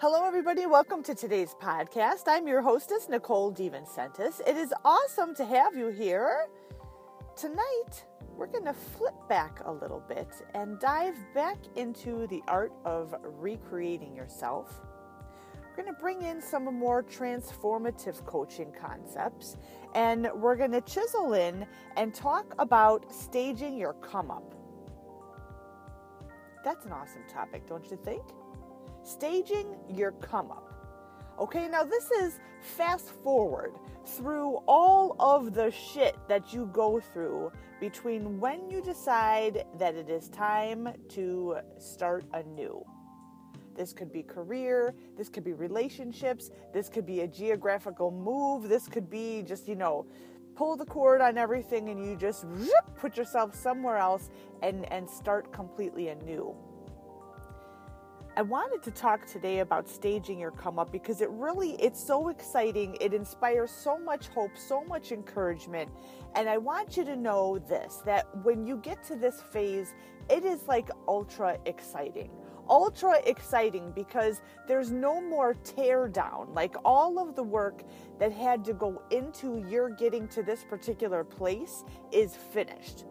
Hello, everybody. Welcome to today's podcast. I'm your hostess, Nicole DeVincentis. It is awesome to have you here. Tonight, we're going to flip back a little bit and dive back into the art of recreating yourself. We're going to bring in some more transformative coaching concepts and we're going to chisel in and talk about staging your come up. That's an awesome topic, don't you think? Staging your come up. Okay, now this is fast forward through all of the shit that you go through between when you decide that it is time to start anew. This could be career, this could be relationships, this could be a geographical move, this could be just, you know, pull the cord on everything and you just put yourself somewhere else and, and start completely anew. I wanted to talk today about staging your come up because it really it's so exciting. It inspires so much hope, so much encouragement. And I want you to know this that when you get to this phase, it is like ultra exciting. Ultra exciting because there's no more tear down. Like all of the work that had to go into your getting to this particular place is finished.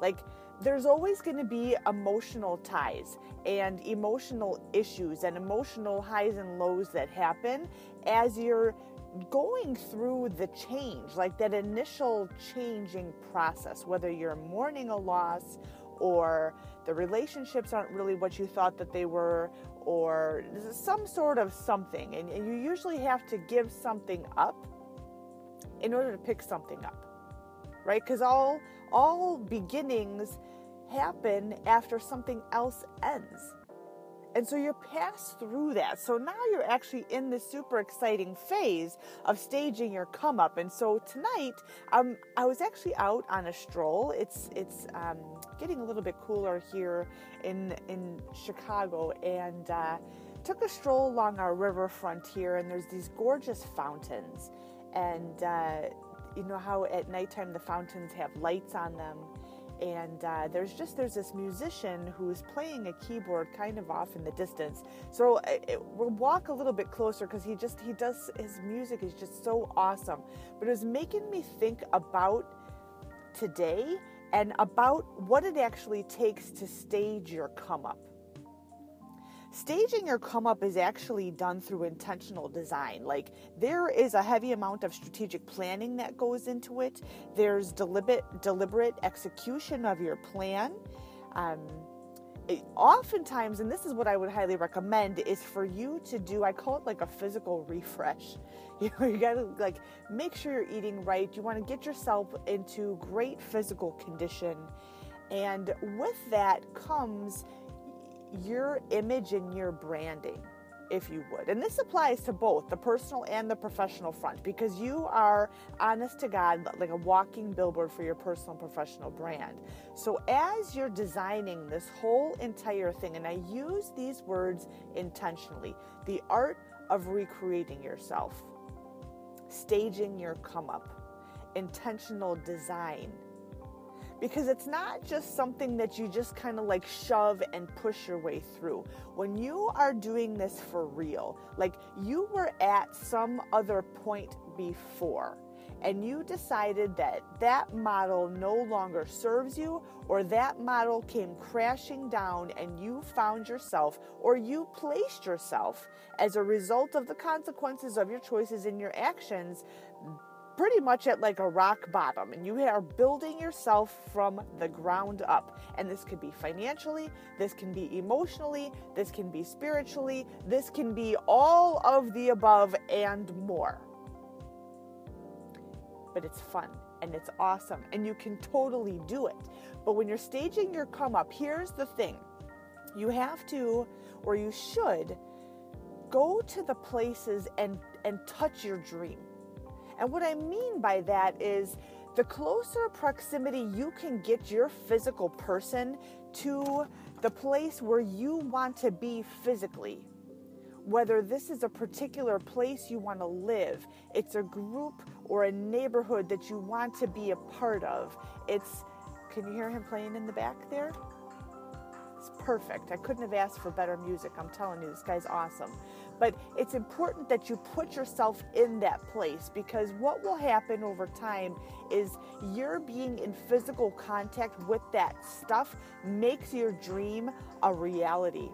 Like there's always going to be emotional ties and emotional issues and emotional highs and lows that happen as you're going through the change, like that initial changing process, whether you're mourning a loss or the relationships aren't really what you thought that they were, or some sort of something. And, you usually have to give something up in order to pick something up, right? Because all all beginnings happen after something else ends. And so you're passed through that. So now you're actually in this super exciting phase of staging your come up. And so tonight, um, I was actually out on a stroll. It's it's um, getting a little bit cooler here in in Chicago, and uh, took a stroll along our riverfront here. And there's these gorgeous fountains, and uh, you know how at nighttime the fountains have lights on them and uh, there's just there's this musician who's playing a keyboard kind of off in the distance. So it, it, we'll walk a little bit closer because he just he does his music is just so awesome. But it was making me think about today and about what it actually takes to stage your come up Staging your come up is actually done through intentional design. Like there is a heavy amount of strategic planning that goes into it. There's deliberate deliberate execution of your plan. Um, it, oftentimes, and this is what I would highly recommend, is for you to do. I call it like a physical refresh. You know, you gotta like make sure you're eating right. You want to get yourself into great physical condition, and with that comes your image and your branding, if you would. And this applies to both the personal and the professional front because you are honest to God, like a walking billboard for your personal professional brand. So as you're designing this whole entire thing, and I use these words intentionally the art of recreating yourself, staging your come up, intentional design because it's not just something that you just kind of like shove and push your way through. When you are doing this for real, like you were at some other point before and you decided that that model no longer serves you or that model came crashing down and you found yourself or you placed yourself as a result of the consequences of your choices and your actions pretty much at like a rock bottom and you are building yourself from the ground up. And this could be financially, this can be emotionally, this can be spiritually, this can be all of the above and more. But it's fun and it's awesome and you can totally do it. But when you're staging your come up, here's the thing you have to, or you should, go to the places and, and touch your dream and what I mean by that is the closer proximity you can get your physical person to the place where you want to be physically. Whether this is a particular place you want to live, it's a group or a neighborhood that you want to be a part of. It's, can you hear him playing in the back there? It's perfect. I couldn't have asked for better music. I'm telling you, this guy's awesome. But it's important that you put yourself in that place because what will happen over time is you're being in physical contact with that stuff makes your dream a reality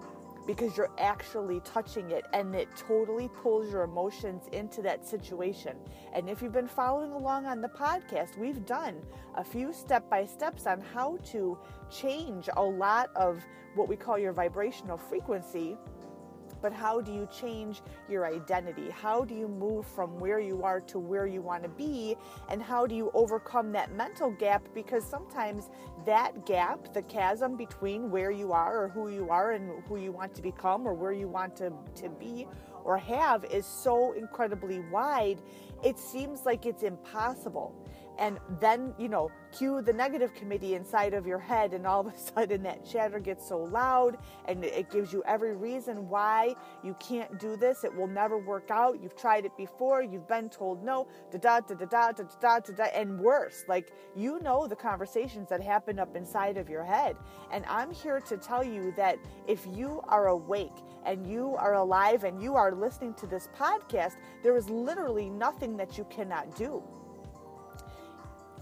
because you're actually touching it and it totally pulls your emotions into that situation. And if you've been following along on the podcast, we've done a few step by steps on how to change a lot of what we call your vibrational frequency but how do you change your identity? How do you move from where you are to where you want to be? And how do you overcome that mental gap? Because sometimes that gap, the chasm between where you are or who you are and who you want to become or where you want to, to be or have, is so incredibly wide, it seems like it's impossible and then you know cue the negative committee inside of your head and all of a sudden that chatter gets so loud and it gives you every reason why you can't do this. It will never work out. You've tried it before. You've been told no. Da da da da da da da da da and worse like you know the conversations that happen up inside of your head. And i'm here to tell you that if you are awake and you are alive and you are listening to this podcast there is literally nothing that you cannot do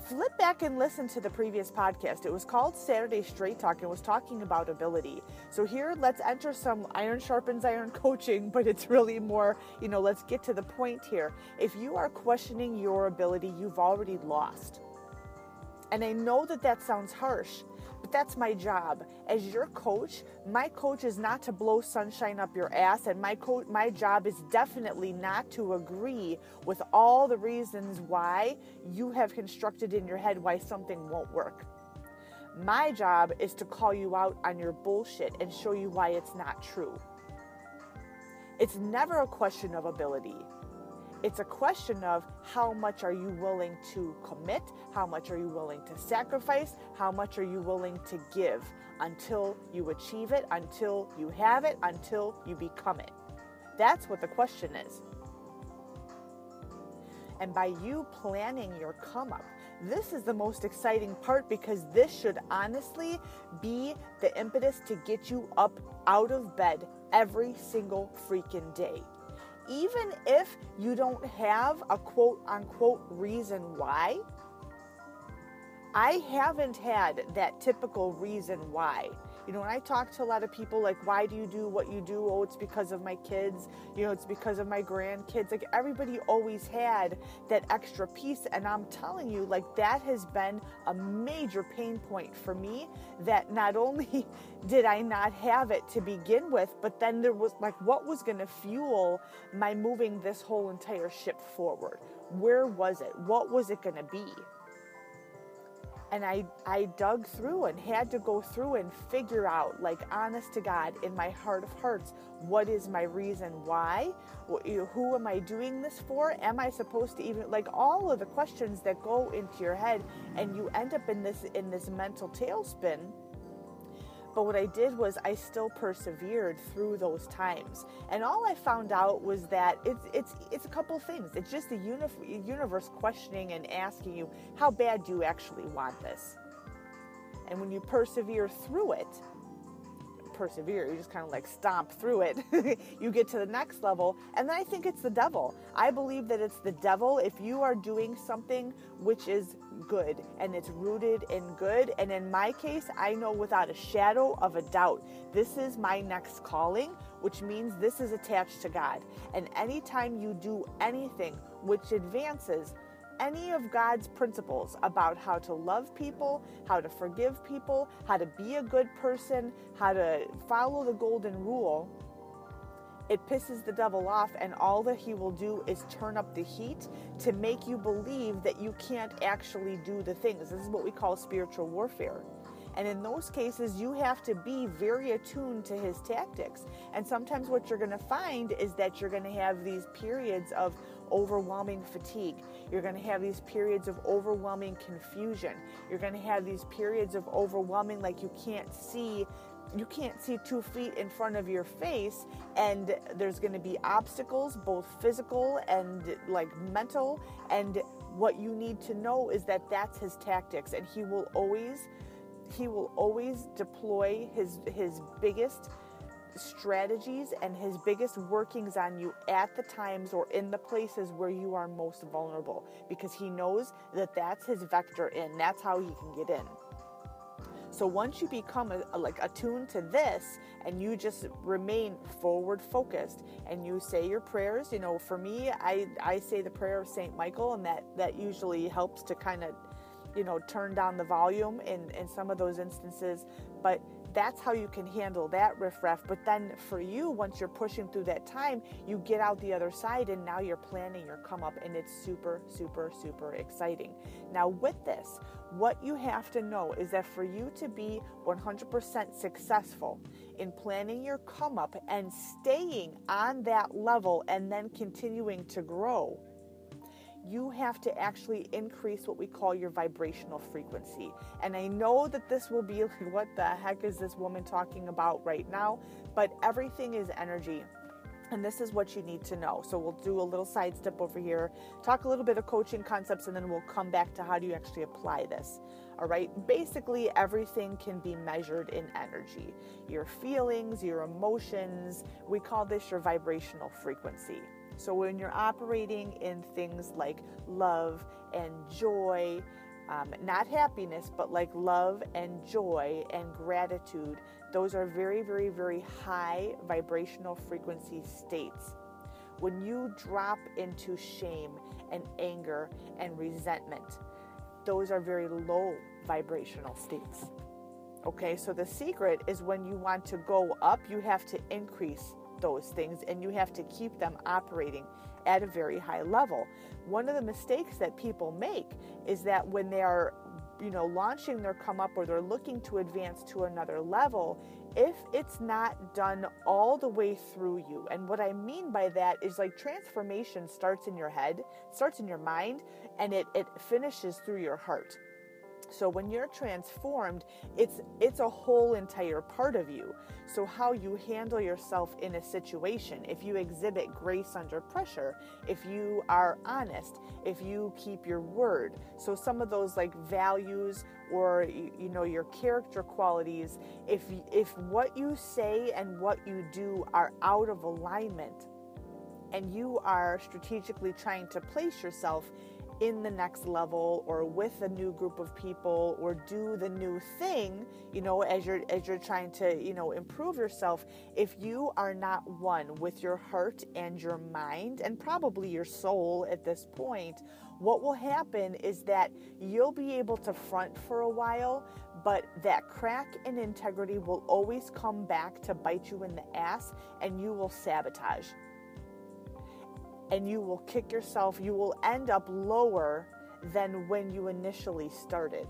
flip back and listen to the previous podcast. It was called Saturday Straight Talk and was talking about ability. So here, let's enter some iron sharpens iron coaching, but it's really more, you know, let's get to the point here. If you are questioning your ability, you've already lost. And I know that that sounds harsh, but that's my job. As your coach, my coach is not to blow sunshine up your ass, and my co- my job is definitely not to agree with all the reasons why you have constructed in your head why something won't work. My job is to call you out on your bullshit and show you why it's not true. It's never a question of ability. It's a question of how much are you willing to commit? How much are you willing to sacrifice? How much are you willing to give until you achieve it, until you have it, until you become it? That's what the question is. And by you planning your come up, this is the most exciting part because this should honestly be the impetus to get you up out of bed every single freaking day even if you don't have a quote unquote reason why, I haven't had that typical reason why. You know, when I talk to a lot of people, like, why do you do what you do? Oh, it's because of my kids. You know, it's because of my grandkids. Like, everybody always had that extra piece. And I'm telling you, like, that has been a major pain point for me that not only did I not have it to begin with, but then there was, like, what was going to fuel my moving this whole entire ship forward? Where was it? What was it going to be? And I, I dug through and had to go through and figure out, like, honest to God, in my heart of hearts, what is my reason why? Who am I doing this for? Am I supposed to even, like, all of the questions that go into your head, and you end up in this in this mental tailspin but what I did was I still persevered through those times. And all I found out was that it's it's it's a couple things. It's just the uni- universe questioning and asking you, how bad do you actually want this? And when you persevere through it, persevere. You just kind of like stomp through it. you get to the next level. And then I think it's the devil. I believe that it's the devil if you are doing something which is good and it's rooted in good. And in my case, I know without a shadow of a doubt, this is my next calling, which means this is attached to God. And anytime you do anything which advances any of God's principles about how to love people, how to forgive people, how to be a good person, how to follow the golden rule, it pisses the devil off, and all that he will do is turn up the heat to make you believe that you can't actually do the things. This is what we call spiritual warfare. And in those cases, you have to be very attuned to his tactics. And sometimes what you're going to find is that you're going to have these periods of overwhelming fatigue. You're going to have these periods of overwhelming confusion. You're going to have these periods of overwhelming, like you can't see you can't see two feet in front of your face and there's going to be obstacles both physical and like mental and what you need to know is that that's his tactics and he will always he will always deploy his his biggest strategies and his biggest workings on you at the times or in the places where you are most vulnerable because he knows that that's his vector in that's how he can get in so once you become a, a, like attuned to this and you just remain forward focused and you say your prayers, you know, for me, I, I say the prayer of St. Michael and that, that usually helps to kind of, you know, turn down the volume in, in some of those instances. But that's how you can handle that riffraff. But then for you, once you're pushing through that time, you get out the other side and now you're planning your come up and it's super, super, super exciting. Now, with this, what you have to know is that for you to be 100% successful in planning your come up and staying on that level and then continuing to grow, you have to actually increase what we call your vibrational frequency. And I know that this will be what the heck is this woman talking about right now? But everything is energy. And this is what you need to know. So we'll do a little sidestep over here, talk a little bit of coaching concepts, and then we'll come back to how do you actually apply this. All right. Basically, everything can be measured in energy. Your feelings, your emotions, we call this your vibrational frequency. So when you're operating in things like love and joy, um, not happiness, but like love and joy and gratitude, those are very, very, very high vibrational frequency states. When you drop into shame and anger and resentment, those are very low vibrational states. Okay, so the secret is when you want to go up, you have to increase those things and you have to keep them operating at a very high level. One of the mistakes that people make is that when they are you know launching their come up or they're looking to advance to another level if it's not done all the way through you and what i mean by that is like transformation starts in your head starts in your mind and it, it finishes through your heart so when you're transformed, it's it's a whole entire part of you. So how you handle yourself in a situation, if you exhibit grace under pressure, if you are honest, if you keep your word. So some of those like values or you know your character qualities, if if what you say and what you do are out of alignment, and you are strategically trying to place yourself in the next level or with a new group of people or do the new thing you know as you're as you're trying to you know improve yourself. If you are not one with your heart and your mind and probably your soul at this point what will happen is that you'll be able to front for a while but that crack in integrity will always come back to bite you in the ass and you will sabotage and you will kick yourself, you will end up lower than when you initially started.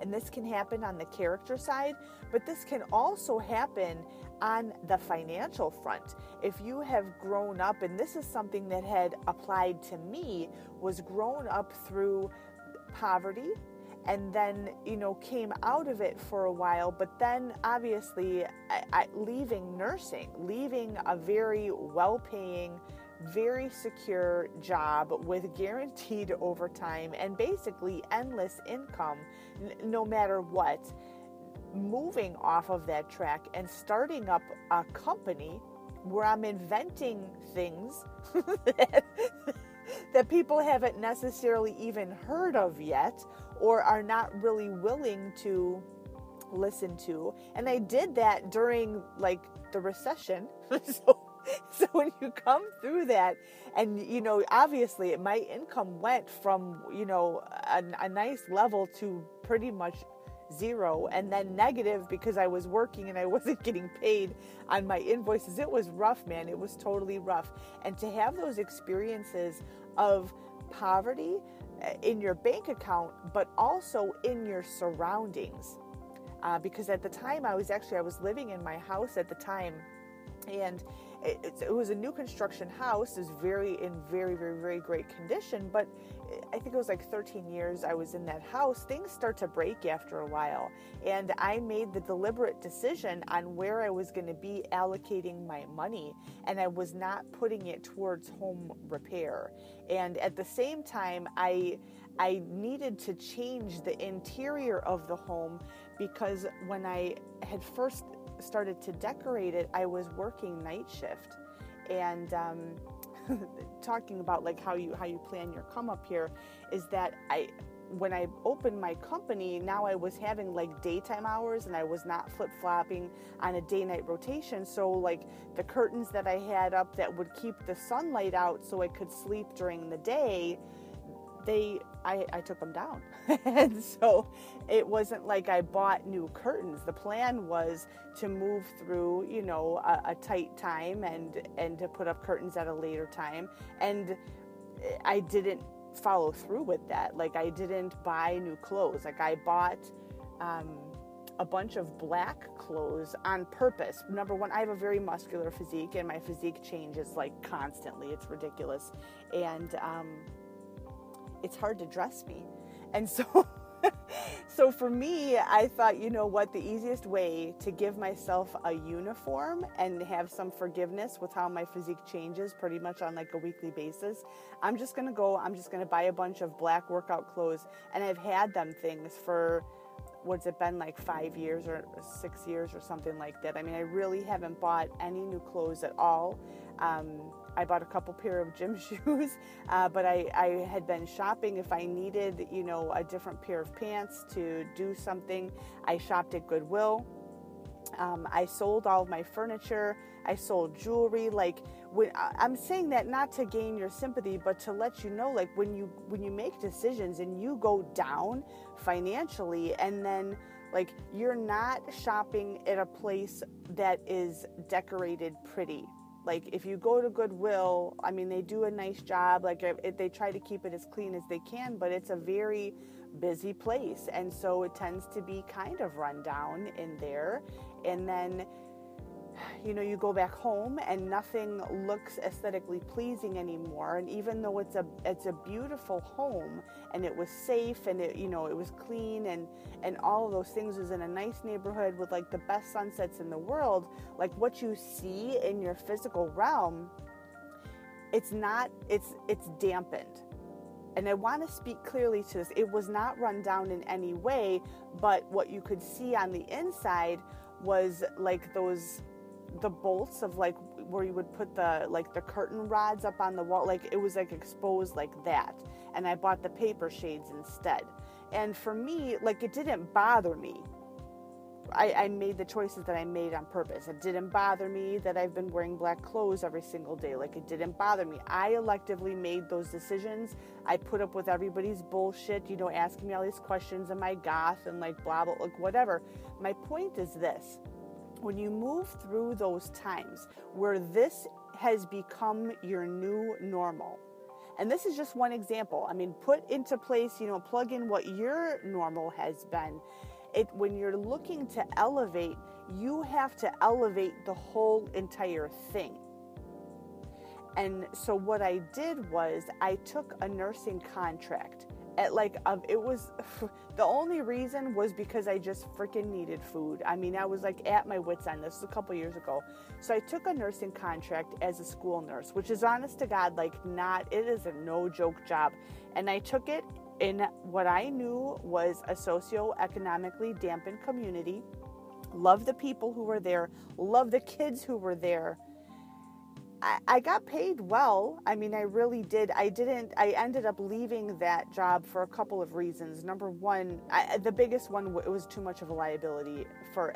And this can happen on the character side, but this can also happen on the financial front. If you have grown up, and this is something that had applied to me, was grown up through poverty and then you know came out of it for a while but then obviously I, I, leaving nursing leaving a very well-paying very secure job with guaranteed overtime and basically endless income n- no matter what. Moving off of that track and starting up a company where I'm inventing things that, that people haven't necessarily even heard of yet or are not really willing to listen to. And I did that during like the recession. so so when you come through that and you know obviously my income went from you know a, a, nice level to pretty much zero and then negative because i was working and i wasn't getting paid on my invoices. It was rough man. It was totally rough. And to have those experiences of poverty eh, in your bank account but also in your surroundings uh, because at the time i was actually i was living in my house at the time and it, it, was a new construction house. Was very in very very very great condition, but I think it was like 13 years I was in that house. Things start to break after a while, and I made the deliberate decision on where I was going to be allocating my money, and I was not putting it towards home repair. And at the same time, I I needed to change the interior of the home because when I had first started to decorate it, I was working night shift, and um, talking about like how you how you plan your come up here is that I when I opened my company, now I was having like daytime hours and I was not flip flopping on a day night rotation. So, like the curtains that I had up that would keep the sunlight out so I could sleep during the day, they I, I took them down. and so it wasn't like I bought new curtains. The plan was to move through, you know, a, a tight time and and to put up curtains at a later time. And I didn't follow through with that. Like I didn't buy new clothes. Like I bought um, a bunch of black clothes on purpose. Number one, I have a very muscular physique, and my physique changes like constantly. It's ridiculous, and um, it's hard to dress me. And so so for me, I thought, you know what, the easiest way to give myself a uniform and have some forgiveness with how my physique changes pretty much on like a weekly basis, I'm just going to go, I'm just going to buy a bunch of black workout clothes and I've had them things for what's it been like 5 years or 6 years or something like that. I mean, I really haven't bought any new clothes at all. Um, I bought a couple pair of gym shoes, uh, but I, I had been shopping if I needed, you know, a different pair of pants to do something. I shopped at Goodwill. Um, I sold all of my furniture. I sold jewelry. Like when I'm saying that not to gain your sympathy, but to let you know, like when you when you make decisions and you go down financially, and then like you're not shopping at a place that is decorated pretty like if you go to goodwill i mean they do a nice job. Like they try to keep it as clean as they can but it's a very busy place. And so it tends to be kind of run down in there. And then you know you go back home and nothing looks aesthetically pleasing anymore and even though it's a it's a beautiful home and it was safe and it you know it was clean and and all of those things was in a nice neighborhood with like the best sunsets in the world like what you see in your physical realm it's not it's it's dampened and I want to speak clearly to this. It was not run down in any way, but what you could see on the inside was like those the bolts of like where you would put the like the curtain rods up on the wall like it was like exposed like that and i bought the paper shades instead and for me like it didn't bother me I, I made the choices that I made on purpose. It didn't bother me that I've been wearing black clothes every single day. Like, it didn't bother me. I electively made those decisions. I put up with everybody's bullshit, you know, asking me all these questions. Am I goth? And like, blah, blah, like, whatever. My point is this when you move through those times where this has become your new normal, and this is just one example. I mean, put into place, you know, plug in what your normal has been. It when you're looking to elevate, you have to elevate the whole entire thing. And so what I did was I took a nursing contract at like um, it was the only reason was because I just freaking needed food. I mean, I was like at my wits end. This was a couple years ago, so I took a nursing contract as a school nurse, which is honest to God, like not it is a no joke job, and I took it in what I knew was a socio-economically dampened community. Love the people who were there, love the kids who were there I, I got paid well. I mean, I really did. I didn't, I ended up leaving that job for a couple of reasons. Number one, I, the biggest one, it was too much of a liability for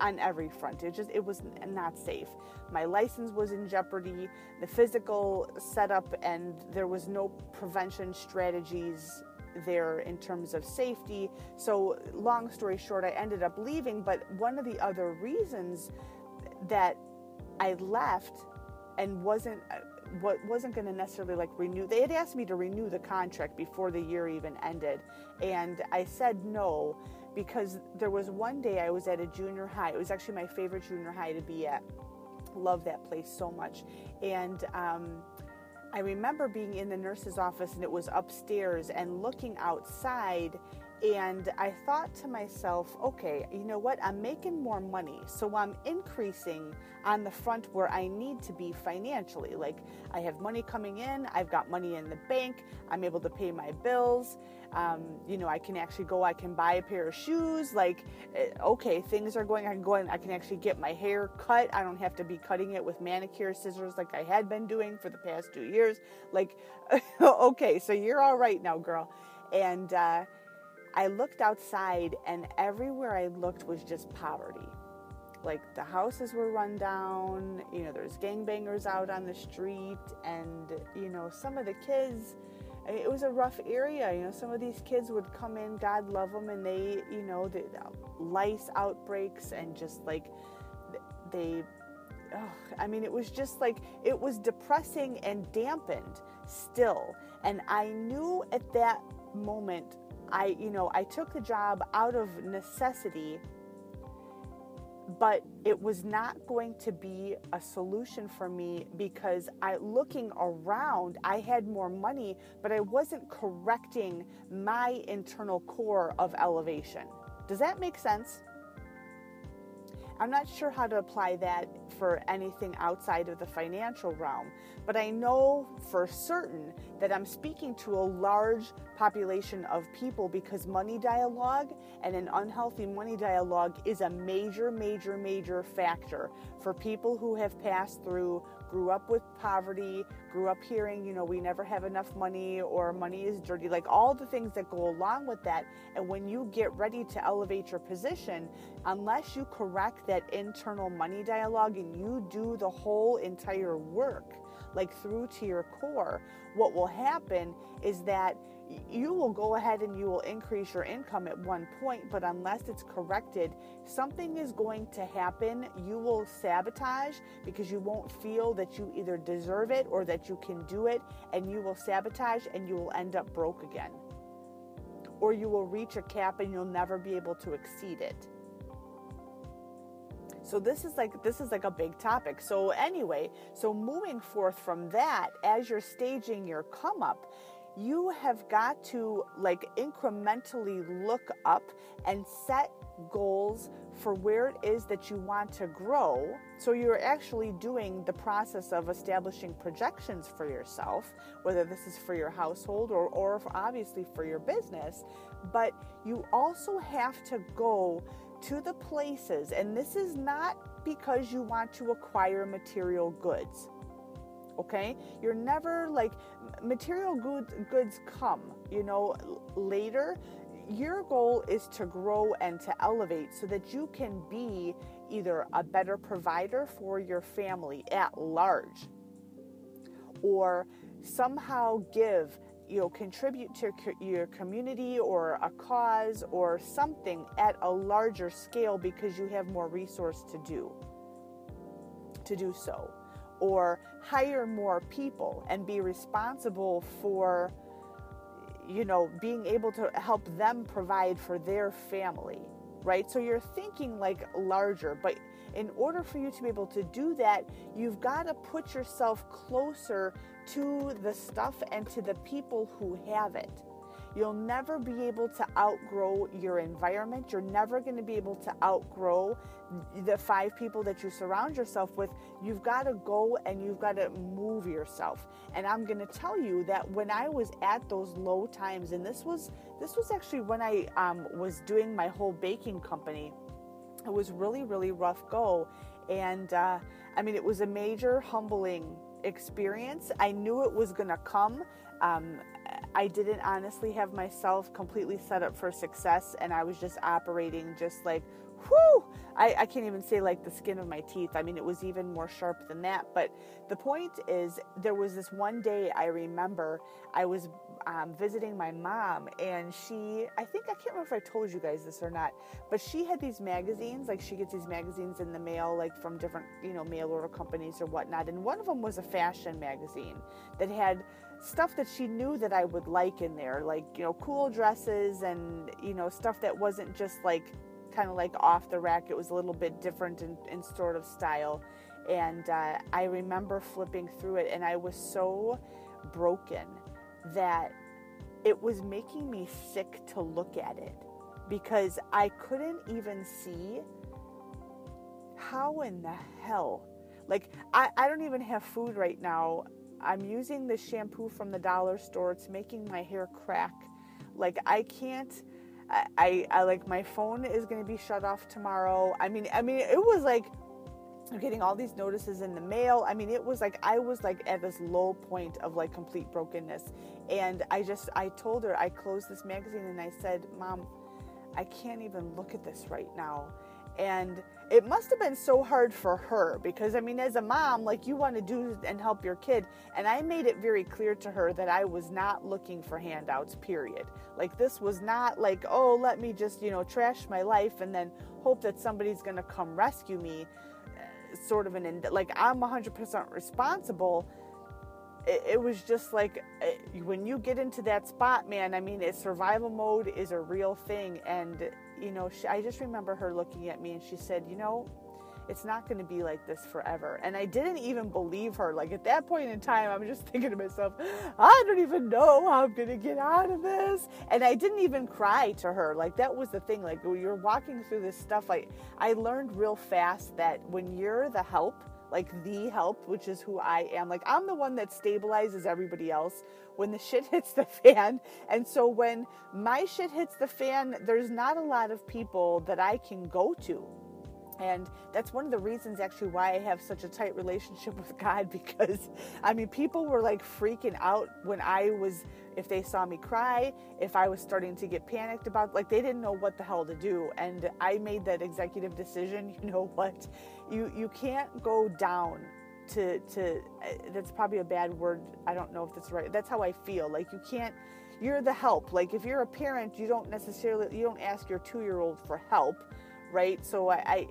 on every front. It just, it was not safe. My license was in jeopardy, the physical setup, and there was no prevention strategies there in terms of safety. So, long story short, I ended up leaving. But one of the other reasons that I left and wasn't uh, what wasn't going to necessarily like renew they had asked me to renew the contract before the year even ended and i said no because there was one day i was at a junior high it was actually my favorite junior high to be at. Love that place so much and um, i remember being in the nurse's office and it was upstairs and looking outside And I thought to myself, okay, you know what? I'm making more money. So I'm increasing on the front where I need to be financially. Like I have money coming in, I've got money in the bank, I'm able to pay my bills. Um, you know, I can actually go, I can buy a pair of shoes. Like, eh, okay, things are going, I can go and I can actually get my hair cut. I don't have to be cutting it with manicure scissors like I had been doing for the past two years. Like, okay, so you're all right now, girl. And, uh, I looked outside, and everywhere I looked was just poverty. Like the houses were run down, you know, there's gangbangers out on the street, and, you know, some of the kids, it was a rough area. You know, some of these kids would come in, God love them, and they, you know, the lice outbreaks and just like they, I mean, it was just like, it was depressing and dampened still. And I knew at that moment I, you know, I took the job out of necessity, but it was not going to be a solution for me because I looking around, I had more money, but I wasn't correcting my internal core of elevation. Does that make sense? I'm not sure how to apply that for anything outside of the financial realm, but I know for certain that I'm speaking to a large population of people because money dialogue and an unhealthy money dialogue is a major, major, major factor for people who have passed through grew up with poverty, grew up hearing, you know, we never have enough money or money is dirty, like all the things that go along with that. And when you get ready to elevate your position, unless you correct that internal money dialogue you do the whole entire work, like through to your core, what will happen is that you will go ahead and you will increase your income at one point, but unless it's corrected, something is going to happen. You will sabotage because you won't feel that you either deserve it or that you can do it, and you will sabotage and you will end up broke again. Or you will reach a cap and you'll never be able to exceed it. So this is like this is like a big topic. So anyway, so moving forth from that as you're staging your come up, you have got to like incrementally look up and set goals for where it is that you want to grow. So you're actually doing the process of establishing projections for yourself, whether this is for your household or, or obviously for your business. But you also have to go to the places, and this is not because you want to acquire material goods okay? You're never like material goods goods come you know later. Your goal is to grow and to elevate so that you can be either a better provider for your family at large or somehow give you know contribute to your community or a cause or something at a larger scale because you have more resource to do to do so. Or hire more people and be responsible for you know being able to help them provide for their family right? So you're thinking like larger but in order for you to be able to do that you've got to put yourself closer to the stuff and to the people who have it You'll never be able to outgrow your environment. You're never going to be able to outgrow the five people that you surround yourself with. You've got to go and you've got to move yourself. And I'm going to tell you that when I was at those low times, and this was this was actually when I um, was doing my whole baking company. It was really really rough go, and uh, I mean it was a major humbling experience. I knew it was going to come. Um, I didn't honestly have myself completely set up for success, and I was just operating just like, whoo! I, I can't even say like the skin of my teeth. I mean, it was even more sharp than that. But the point is, there was this one day I remember I was um, visiting my mom, and she, I think, I can't remember if I told you guys this or not, but she had these magazines, like she gets these magazines in the mail, like from different, you know, mail order companies or whatnot. And one of them was a fashion magazine that had stuff that she knew that I would like in there, like, you know, cool dresses and, you know, stuff that wasn't just like kind of like off the rack. It was a little bit different in, in sort of style. And uh, I remember flipping through it and I was so broken that it was making me sick to look at it because I couldn't even see how in the hell like I, I don't even have food right now i'm using the shampoo from the dollar store it's making my hair crack like i can't i i, like my phone is going to be shut off tomorrow i mean i mean it was like getting all these notices in the mail. I mean, it was like I was like at this low point of like complete brokenness. And I just I told her I closed this magazine and I said, "Mom, I can't even look at this right now." And it must have been so hard for her because I mean, as a mom, like you want to do and help your kid. And I made it very clear to her that I was not looking for handouts, period. Like, this was not like, oh, let me just, you know, trash my life and then hope that somebody's going to come rescue me. Sort of an, like, I'm 100% responsible. It, was just like uh, when you get into that spot, man, I mean, survival mode is a real thing. And you know, she, I just remember her looking at me and she said, you know, it's not going to be like this forever. And I didn't even believe her. Like at that point in time, I'm just thinking to myself, I don't even know how I'm going to get out of this. And I didn't even cry to her. Like that was the thing. Like when you're walking through this stuff, I, I learned real fast that when you're the help, like the help, which is who I am. Like I'm the one that stabilizes everybody else when the shit hits the fan. And so when my shit hits the fan, there's not a lot of people that I can go to. And that's one of the reasons actually why I have such a tight relationship with God because I mean people were like freaking out when I was if they saw me cry, if I was starting to get panicked about like they didn't know what the hell to do and I made that executive decision, you know what? You you can't go down to to eh, that's probably a bad word. I don't know if that's right. That's how I feel. Like you can't you're the help. Like if you're a parent, you don't necessarily you don't ask your 2-year-old for help, right? So I, I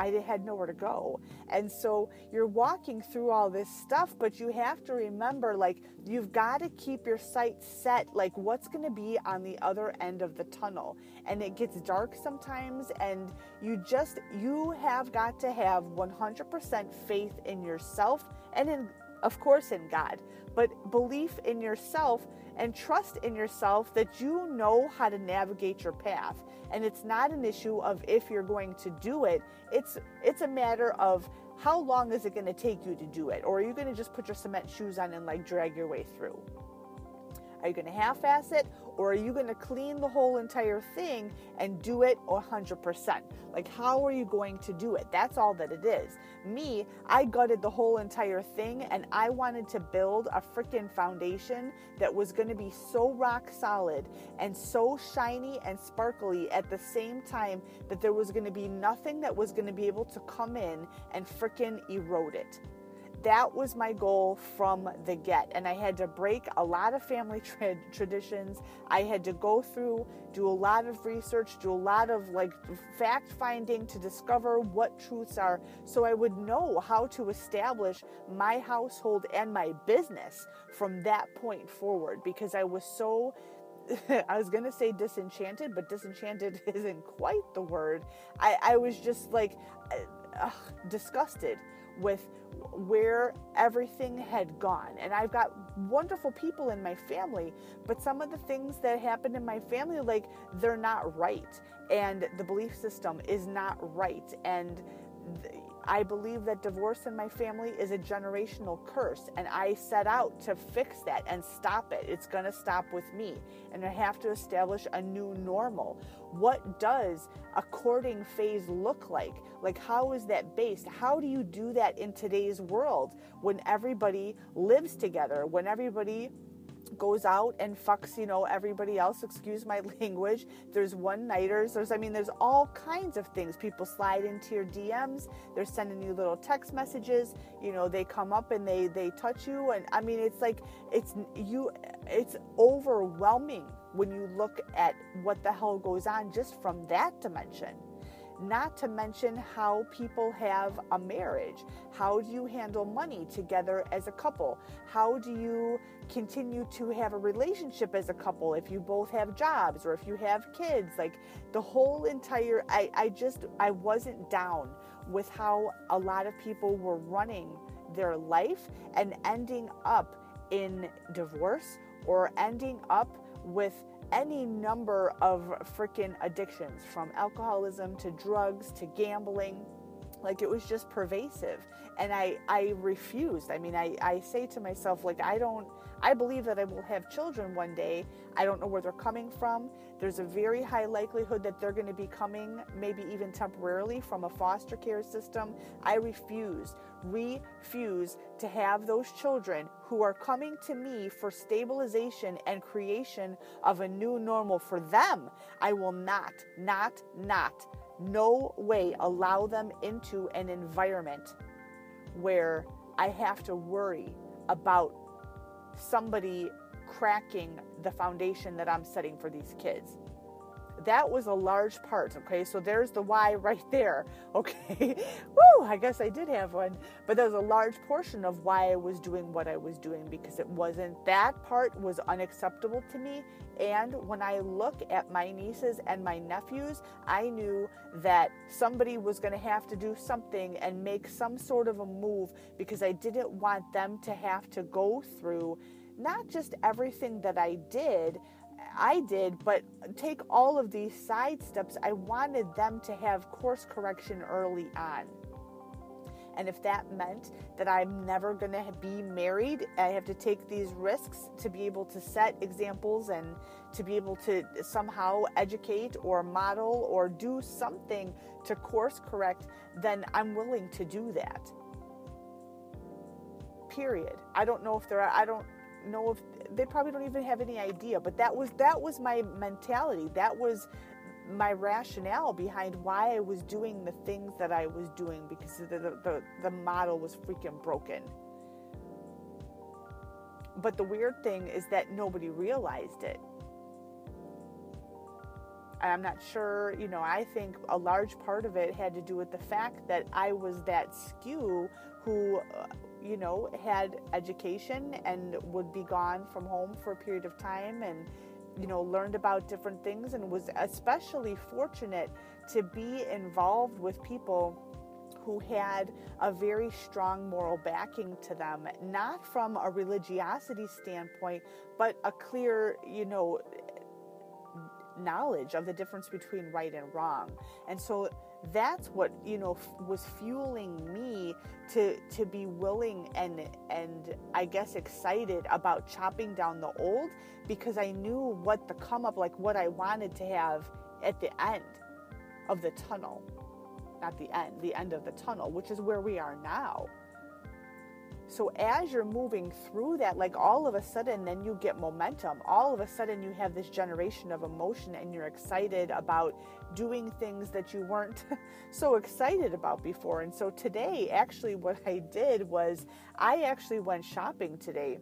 I had nowhere to go. And so you're walking through all this stuff, but you have to remember like you've got to keep your sight set like what's going to be on the other end of the tunnel. And it gets dark sometimes and you just you have got to have 100% faith in yourself and in of course in God, but belief in yourself and trust in yourself that you know how to navigate your path. And it's not an issue of if you're going to do it. It's it's a matter of how long is it going to take you to do it? Or are you going to just put your cement shoes on and like drag your way through? Are you going to half ass it or are you going to clean the whole entire thing and do it 100%? Like, how are you going to do it? That's all that it is. Me, I gutted the whole entire thing and I wanted to build a freaking foundation that was going to be so rock solid and so shiny and sparkly at the same time that there was going to be nothing that was going to be able to come in and freaking erode it that was my goal from the get. And I had to break a lot of family tra- traditions. I had to go through, do a lot of research, do a lot of like fact finding to discover what truths are so I would know how to establish my household and my business from that point forward because I was so I was gonna say disenchanted, but disenchanted isn't quite the word. I, I was just like uh, disgusted with where everything had gone. And I've got wonderful people in my family, but some of the things that happened in my family, like they're not right. And the belief system is not right. And I believe that divorce in my family is a generational curse, and I set out to fix that and stop it. It's going to stop with me, and I have to establish a new normal. What does a courting phase look like? Like, how is that based? How do you do that in today's world when everybody lives together, when everybody goes out and fucks, you know, everybody else, excuse my language. There's one nighters. There's, I mean, there's all kinds of things. People slide into your DMs. They're sending you little text messages. You know, they come up and they, they touch you. And I mean, it's like, it's you, it's overwhelming when you look at what the hell goes on just from that dimension not to mention how people have a marriage. How do you handle money together as a couple? How do you continue to have a relationship as a couple if you both have jobs or if you have kids? Like the whole entire, I, I just, I wasn't down with how a lot of people were running their life and ending up in divorce or ending up with any number of freaking addictions from alcoholism to drugs to gambling. Like it was just pervasive. And I, I refused. I mean, I, I say to myself, like, I don't, I believe that I will have children one day. I don't know where they're coming from. There's a very high likelihood that they're going to be coming, maybe even temporarily, from a foster care system. I refuse, refuse to have those children who are coming to me for stabilization and creation of a new normal for them. I will not, not, not, no way allow them into an environment where I have to worry about somebody cracking the foundation that I'm setting for these kids. That was a large part, okay? So there's the why right there, okay? Woo, I guess I did have one. But there was a large portion of why I was doing what I was doing because it wasn't, that part was unacceptable to me. And when I look at my nieces and my nephews, I knew that somebody was to have to do something and make some sort of a move because I didn't want them to have to go through not just everything that I did, I did, but take all of these side steps. I wanted them to have course correction early on. And if that meant that I'm never going to be married, I have to take these risks to be able to set examples and to be able to somehow educate or model or do something to course correct, then I'm willing to do that. Period. I don't know if there are, I don't know if they probably don't even have any idea but that was that was my mentality that was my rationale behind why I was doing the things that I was doing because the, the, the, model was freaking broken. But the weird thing is that nobody realized it. I'm not sure, you know, I think a large part of it had to do with the fact that I was that skew who, uh, you know, had education and would be gone from home for a period of time and, you know, learned about different things and was especially fortunate to be involved with people who had a very strong moral backing to them, not from a religiosity standpoint, but a clear, you know, knowledge of the difference between right and wrong. And so that's what you know f- was fueling me to to be willing and and I guess excited about chopping down the old because I knew what the come up like what I wanted to have at the end of the tunnel not the end the end of the tunnel which is where we are now so as you're moving through that, like all of a sudden, then you get momentum. All of a sudden, you have this generation of emotion and you're excited about doing things that you weren't so excited about before. And so today, actually, what I did was I actually went shopping today.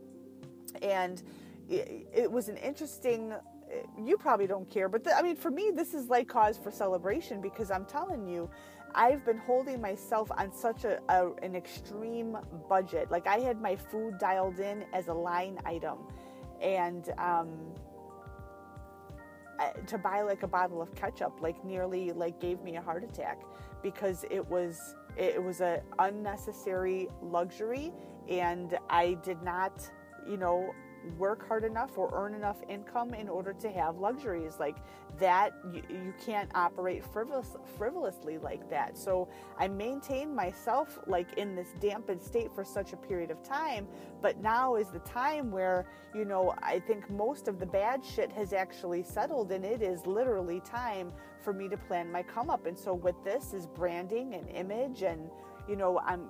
And it, was an interesting you probably don't care, but the, I mean, for me, this is like cause for celebration because I'm telling you, I've been holding myself on such a, a, an extreme budget. Like I had my food dialed in as a line item, and um, to buy like a bottle of ketchup like nearly like gave me a heart attack because it was it was a unnecessary luxury, and I did not, you know, work hard enough or earn enough income in order to have luxuries like that you, you can't operate frivolous, frivolously like that. So i maintained myself like in this dampened state for such a period of time but now is the time where you know i think most of the bad shit has actually settled and it is literally time for me to plan my come up. And so with this is branding and image and you know i'm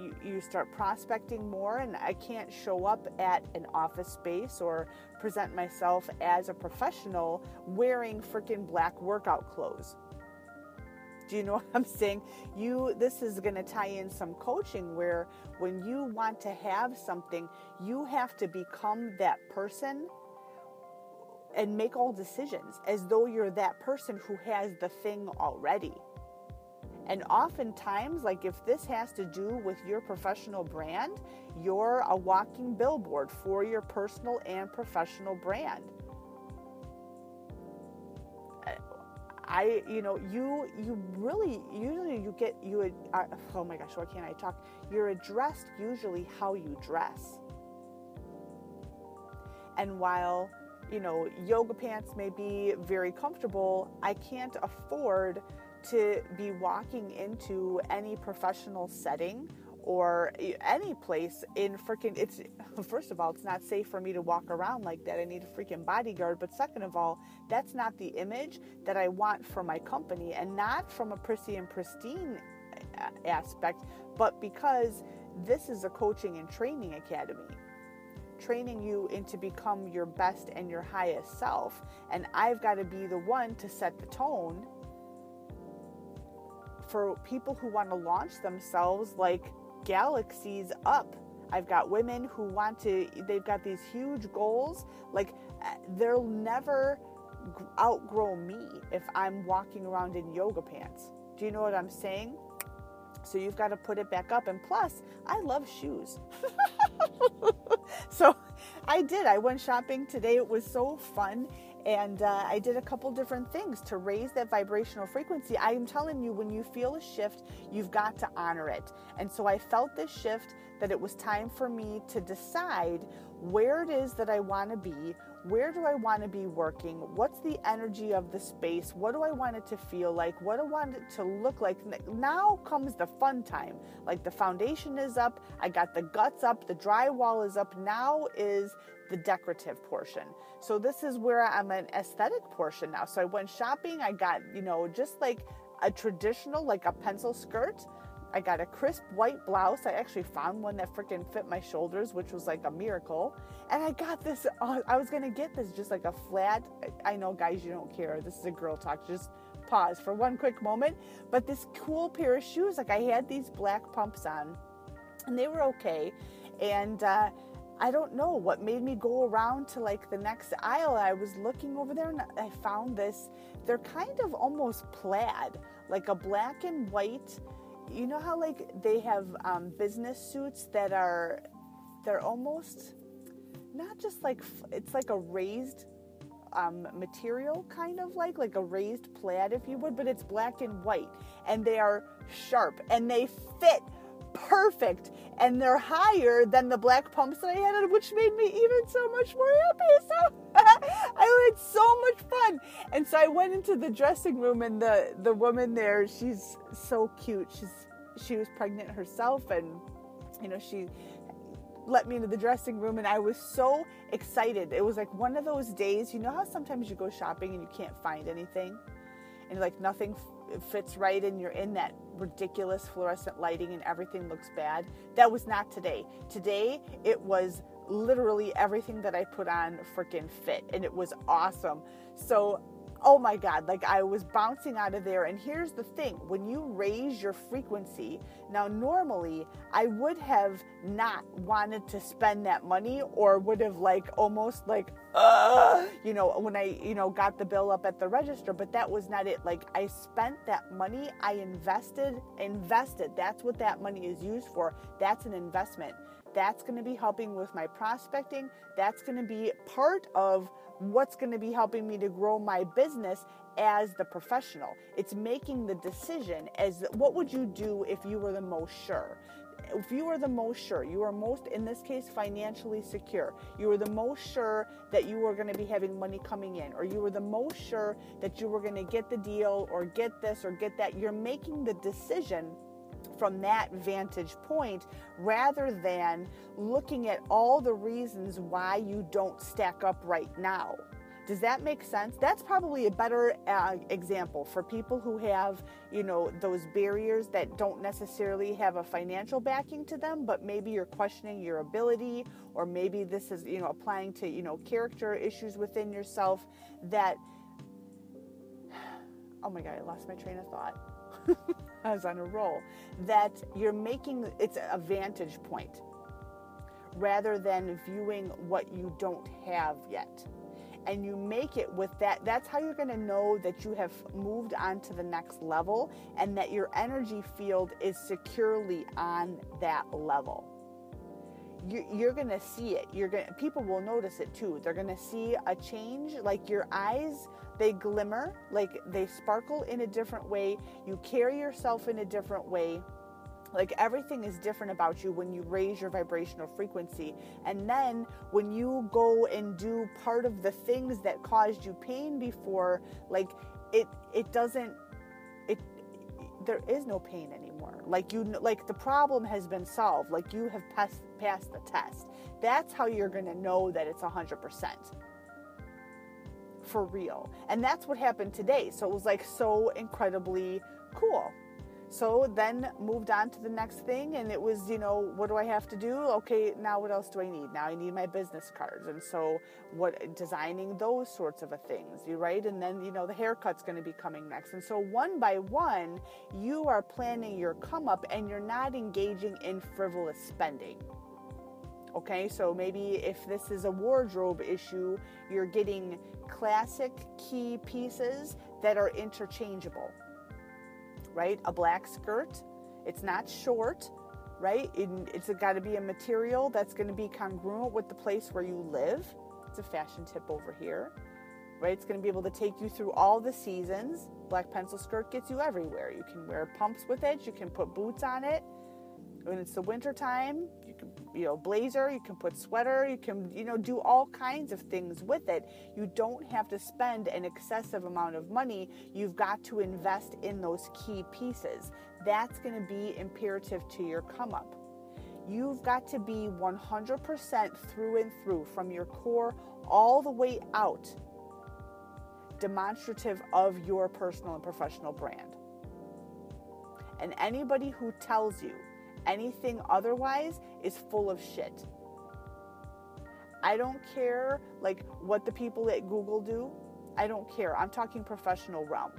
you, you start prospecting more and I can't show up at an office space or present myself as a professional wearing freaking black workout clothes. Do you know what I'm saying? You this is going to tie in some coaching where when you want to have something, you have to become that person and make all decisions as though you're that person who has the thing already. And oftentimes, like if this has to do with your professional brand, you're a walking billboard for your personal and professional brand. I, you know, you you really usually you get you. Uh, oh my gosh, why can't I talk? You're addressed usually how you dress. And while you know, yoga pants may be very comfortable. I can't afford to be walking into any professional setting or any place in freaking it's first of all it's not safe for me to walk around like that. I need a freaking bodyguard. But second of all that's not the image that i want for my company and not from a prissy and pristine uh, aspect but because this is a coaching and training academy training you into become your best and your highest self. And i've got to be the one to set the tone for people who want to launch themselves like galaxies up. I've got women who want to, they've got these huge goals. Like, uh, they'll never outgrow me if I'm walking around in yoga pants. Do you know what I'm saying? So you've got to put it back up. And plus, I love shoes. so I did. I went shopping today. It was so fun. And uh, I did a couple different things to raise that vibrational frequency. I am telling you, when you feel a shift, you've got to honor it. And so I felt this shift that it was time for me to decide where it is that I want to be, where do I want to be working, what's the energy of the space, what do I want it to feel like, what do I want it to look like. Now comes the fun time. Like the foundation is up, I got the guts up, the drywall is up. Now is the decorative portion. So this is where I'm an aesthetic portion now. So I went shopping, I got, you know, just like a traditional, like a pencil skirt. I got a crisp white blouse. I actually found one that freaking fit my shoulders, which was like a miracle. And I got this, uh, I was gonna get this just like a flat, I know guys, you don't care. This is a girl talk. Just pause for one quick moment. But this cool pair of shoes, like I had these black pumps on and they were okay. And, uh, I don't know what made me go around to like the next aisle. I was looking over there and I found this. They're kind of almost plaid, like a black and white. You know how like they have um, business suits that are, they're almost not just like it's like a raised um, material, kind of like like a raised plaid, if you would, but it's black and white, and they are sharp and they fit perfect and they're higher than the black pumps that I had, which made me even so much more happy. So I had so much fun. And so I went into the dressing room and the, the woman there, she's so cute. She's she was pregnant herself and you know, she let me into the dressing room and I was so excited. It was like one of those days, you know how sometimes you go shopping and you can't find anything? And like nothing fits right and you're in that ridiculous fluorescent lighting and everything looks bad. That was not today. Today it was literally everything that I put on freaking fit and it was awesome. So oh my God, like I was bouncing out of there. And here's the thing when you raise your frequency, now normally I would have not wanted to spend that money or would have like almost like, uh, you know, when I, you know, got the bill up at the register, but that was not it. Like I spent that money, I invested, invested. That's what that money is used for. That's an investment. That's going to be helping with my prospecting. That's going to be part of what's going to be helping me to grow my business as the professional. It's making the decision as what would you do if you were the most sure? If you were the most sure, you are most, in this case, financially secure. You are the most sure that you are going to be having money coming in, or you were the most sure that you were going to get the deal, or get this, or get that. You're making the decision from that vantage point rather than looking at all the reasons why you don't stack up right now. Does that make sense? That's probably a better uh, example for people who have, you know, those barriers that don't necessarily have a financial backing to them, but maybe you're questioning your ability, or maybe this is, you know, applying to, you know, character issues within yourself that, oh my God, I lost my train of thought. I was on a roll, that you're making it's a vantage point rather than viewing what you don't have yet. And you make it with that. That's how you're going to know that you have moved on to the next level and that your energy field is securely on that level you're going to see it you're going people will notice it too they're going to see a change like your eyes they glimmer, like they sparkle in a different way. You carry yourself in a different way. like everything is different about you when you raise your vibrational frequency. And then when you go and do part of the things that caused you pain before, like it it doesn't it there is no pain anymore. Like you like the problem has been solved. Like you have passed passed the test. That's how you're going to know that it's 100% for real. And that's what happened today. So it was like so incredibly cool. So then moved on to the next thing, and it was, you know, what do I have to do? Okay, now what else do I need? Now I need my business cards, and so what designing those sorts of things, you right? And then you know the haircut's going to be coming next, and so one by one, you are planning your come up, and you're not engaging in frivolous spending. Okay, so maybe if this is a wardrobe issue, you're getting classic key pieces that are interchangeable right? A black skirt. It's not short, right? It, it's got to be a material that's going to be congruent with the place where you live. It's a fashion tip over here, right? It's going to be able to take you through all the seasons. Black pencil skirt gets you everywhere. You can wear pumps with it, you can put boots on it. When it's the winter time, you can, you know, blazer, you can put sweater, you can, you know, do all kinds of things with it. You don't have to spend an excessive amount of money. You've got to invest in those key pieces. That's going to be imperative to your come up. You've got to be 100% through and through from your core all the way out demonstrative of your personal and professional brand. And anybody who tells you Anything otherwise is full of shit. I don't care like what the people at Google do. I don't care. I'm talking professional realm.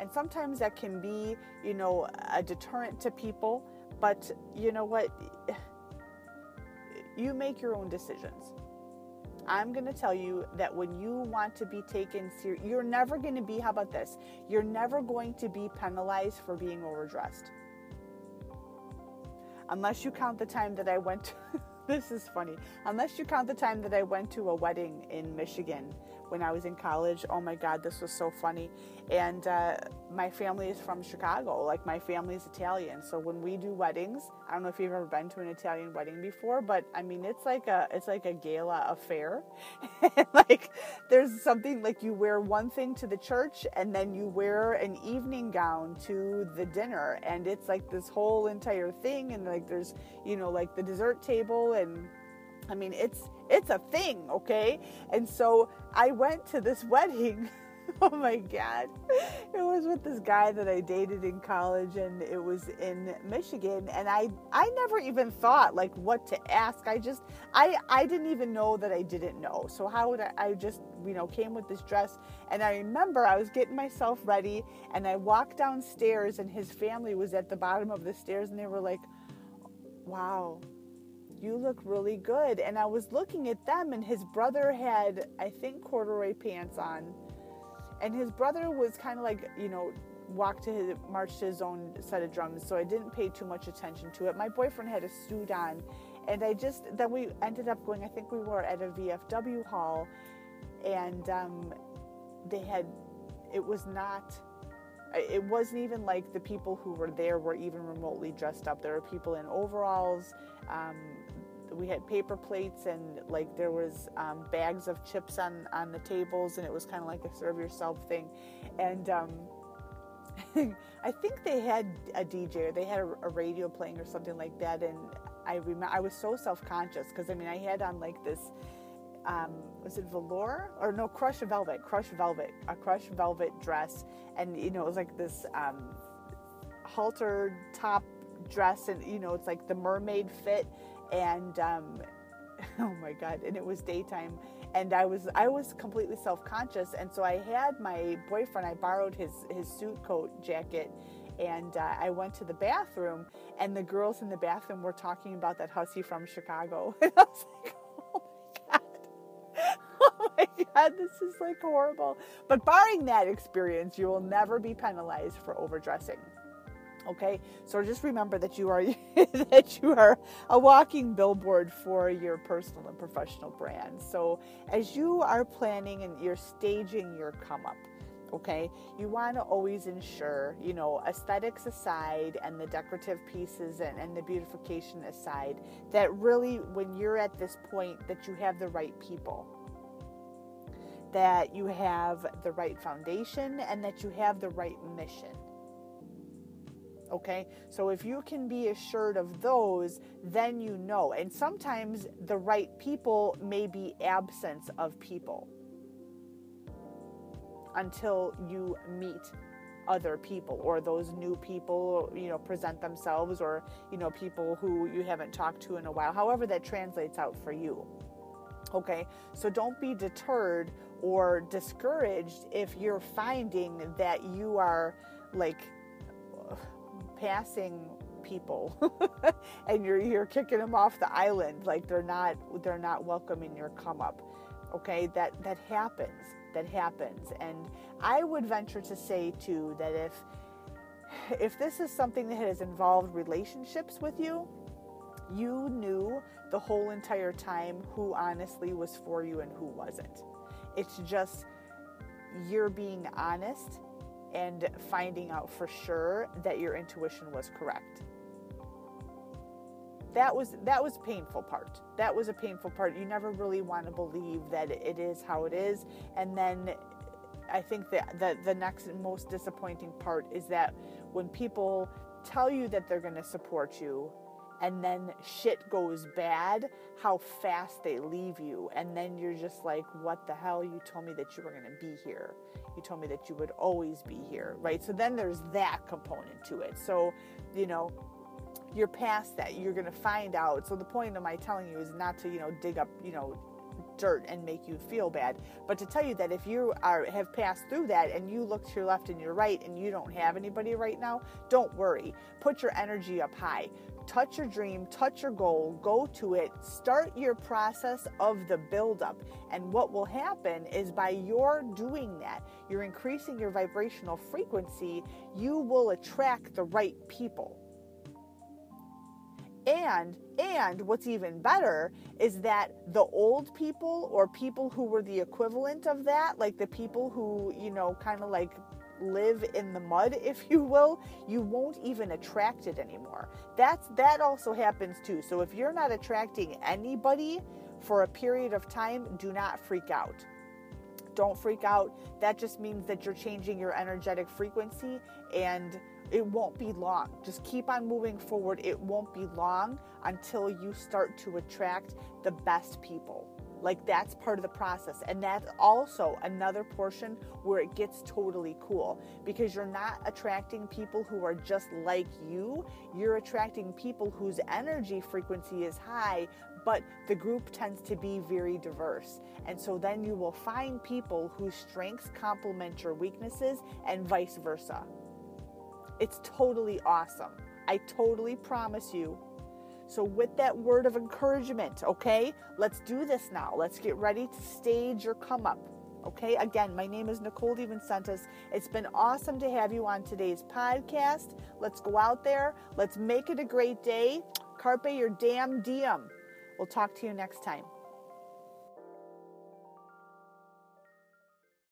And sometimes that can be, you know, a deterrent to people, but you know what? You make your own decisions. I'm going to tell you that when you want to be taken serious, you're never going to be, how about this? You're never going to be penalized for being overdressed. Unless you count the time that I went to, this is funny. Unless you count the time that I went to a wedding in Michigan when I was in college. Oh my God, this was so funny. And uh, my family is from Chicago. Like my family is Italian. So when we do weddings, I don't know if you've ever been to an Italian wedding before, but I mean it's like a it's like a gala affair. like there's something like you wear one thing to the church and then you wear an evening gown to the dinner and it's like this whole entire thing and like there's you know like the dessert table and I mean, it's it's a thing, okay? And so I went to this wedding. oh my god. It was with this guy that I dated in college and it was in Michigan and I I never even thought like what to ask. I just I I didn't even know that I didn't know. So how would I I just, you know, came with this dress and I remember I was getting myself ready and I walked downstairs and his family was at the bottom of the stairs and they were like, "Wow, you look really good. And I was looking at them, and his brother had, I think, corduroy pants on. And his brother was kind of like, you know, walked to his, marched to his own set of drums. So I didn't pay too much attention to it. My boyfriend had a suit on. And I just, then we ended up going, I think we were at a VFW hall. And um, they had, it was not it wasn't even like the people who were there were even remotely dressed up. There were people in overalls. Um, we had paper plates and like there was um, bags of chips on on the tables, and it was kind of like a serve yourself thing. And um, I think they had a DJ or they had a, a radio playing or something like that. And I remember I was so self conscious because I mean I had on like this um, was it velour or no crush velvet crush velvet a crush velvet dress and you know it was like this um, halter top dress and you know it's like the mermaid fit and um, oh my god and it was daytime and i was i was completely self-conscious and so i had my boyfriend i borrowed his his suit coat jacket and uh, i went to the bathroom and the girls in the bathroom were talking about that hussy from chicago and i was like Oh my god Oh my god, this is like horrible. But barring that experience, you will never be penalized for overdressing. Okay, so just remember that you are that you are a walking billboard for your personal and professional brand. So as you are planning and you're staging your come up, okay you want to always ensure you know aesthetics aside and the decorative pieces and, and the beautification aside that really when you're at this point that you have the right people that you have the right foundation and that you have the right mission okay? So if you can be assured of those then you know. And sometimes the right people may be absence of people until you meet other people or those new people you know present themselves or you know people who you haven't talked to in a while however that translates out for you okay? So don't be deterred or discouraged if you're finding that you are like passing people and you're you're kicking them off the island like they're not they're not welcoming your come up okay that that happens that happens. And I would venture to say too that if if this is something that has involved relationships with you, you knew the whole entire time who honestly was for you and who wasn't. It's just you're being honest and finding out for sure that your intuition was correct. That was that was painful part. That was a painful part. You never really want to believe that it is how it is. And then i think that the, the next most disappointing part is that when people tell you that they're going to support you and then shit goes bad how fast they leave you. And then you're just like what the hell? You told me that you were going to be here you told me that you would always be here right so then there's that component to it so you know you're past that. You're going to find out. So the point of my telling you is not to, you know, dig up, you know, dirt and make you feel bad, but to tell you that if you are have passed through that and you look to your left and your right and you don't have anybody right now, don't worry. Put your energy up high. Touch your dream, touch your goal, go to it, start your process of the buildup. And what will happen is by your doing that, you're increasing your vibrational frequency, you will attract the right people and and what's even better is that the old people or people who were the equivalent of that, like the people who, you know, kind of like live in the mud if you will you won't even attract it anymore that's that also happens too so if you're not attracting anybody for a period of time do not freak out don't freak out that just means that you're changing your energetic frequency and it won't be long. Just keep on moving forward. It won't be long until you start to attract the best people. Like that's part of the process. And that's also another portion where it gets totally cool because you're not attracting people who are just like you. You're attracting people whose energy frequency is high, but the group tends to be very diverse. And so then you will find people whose strengths complement your weaknesses and vice versa. It's totally awesome. I totally promise you. So, with that word of encouragement, okay, let's do this now. Let's get ready to stage your come up. Okay, again, my name is Nicole DeVincentis. It's been awesome to have you on today's podcast. Let's go out there. Let's make it a great day. Carpe your damn diem. We'll talk to you next time.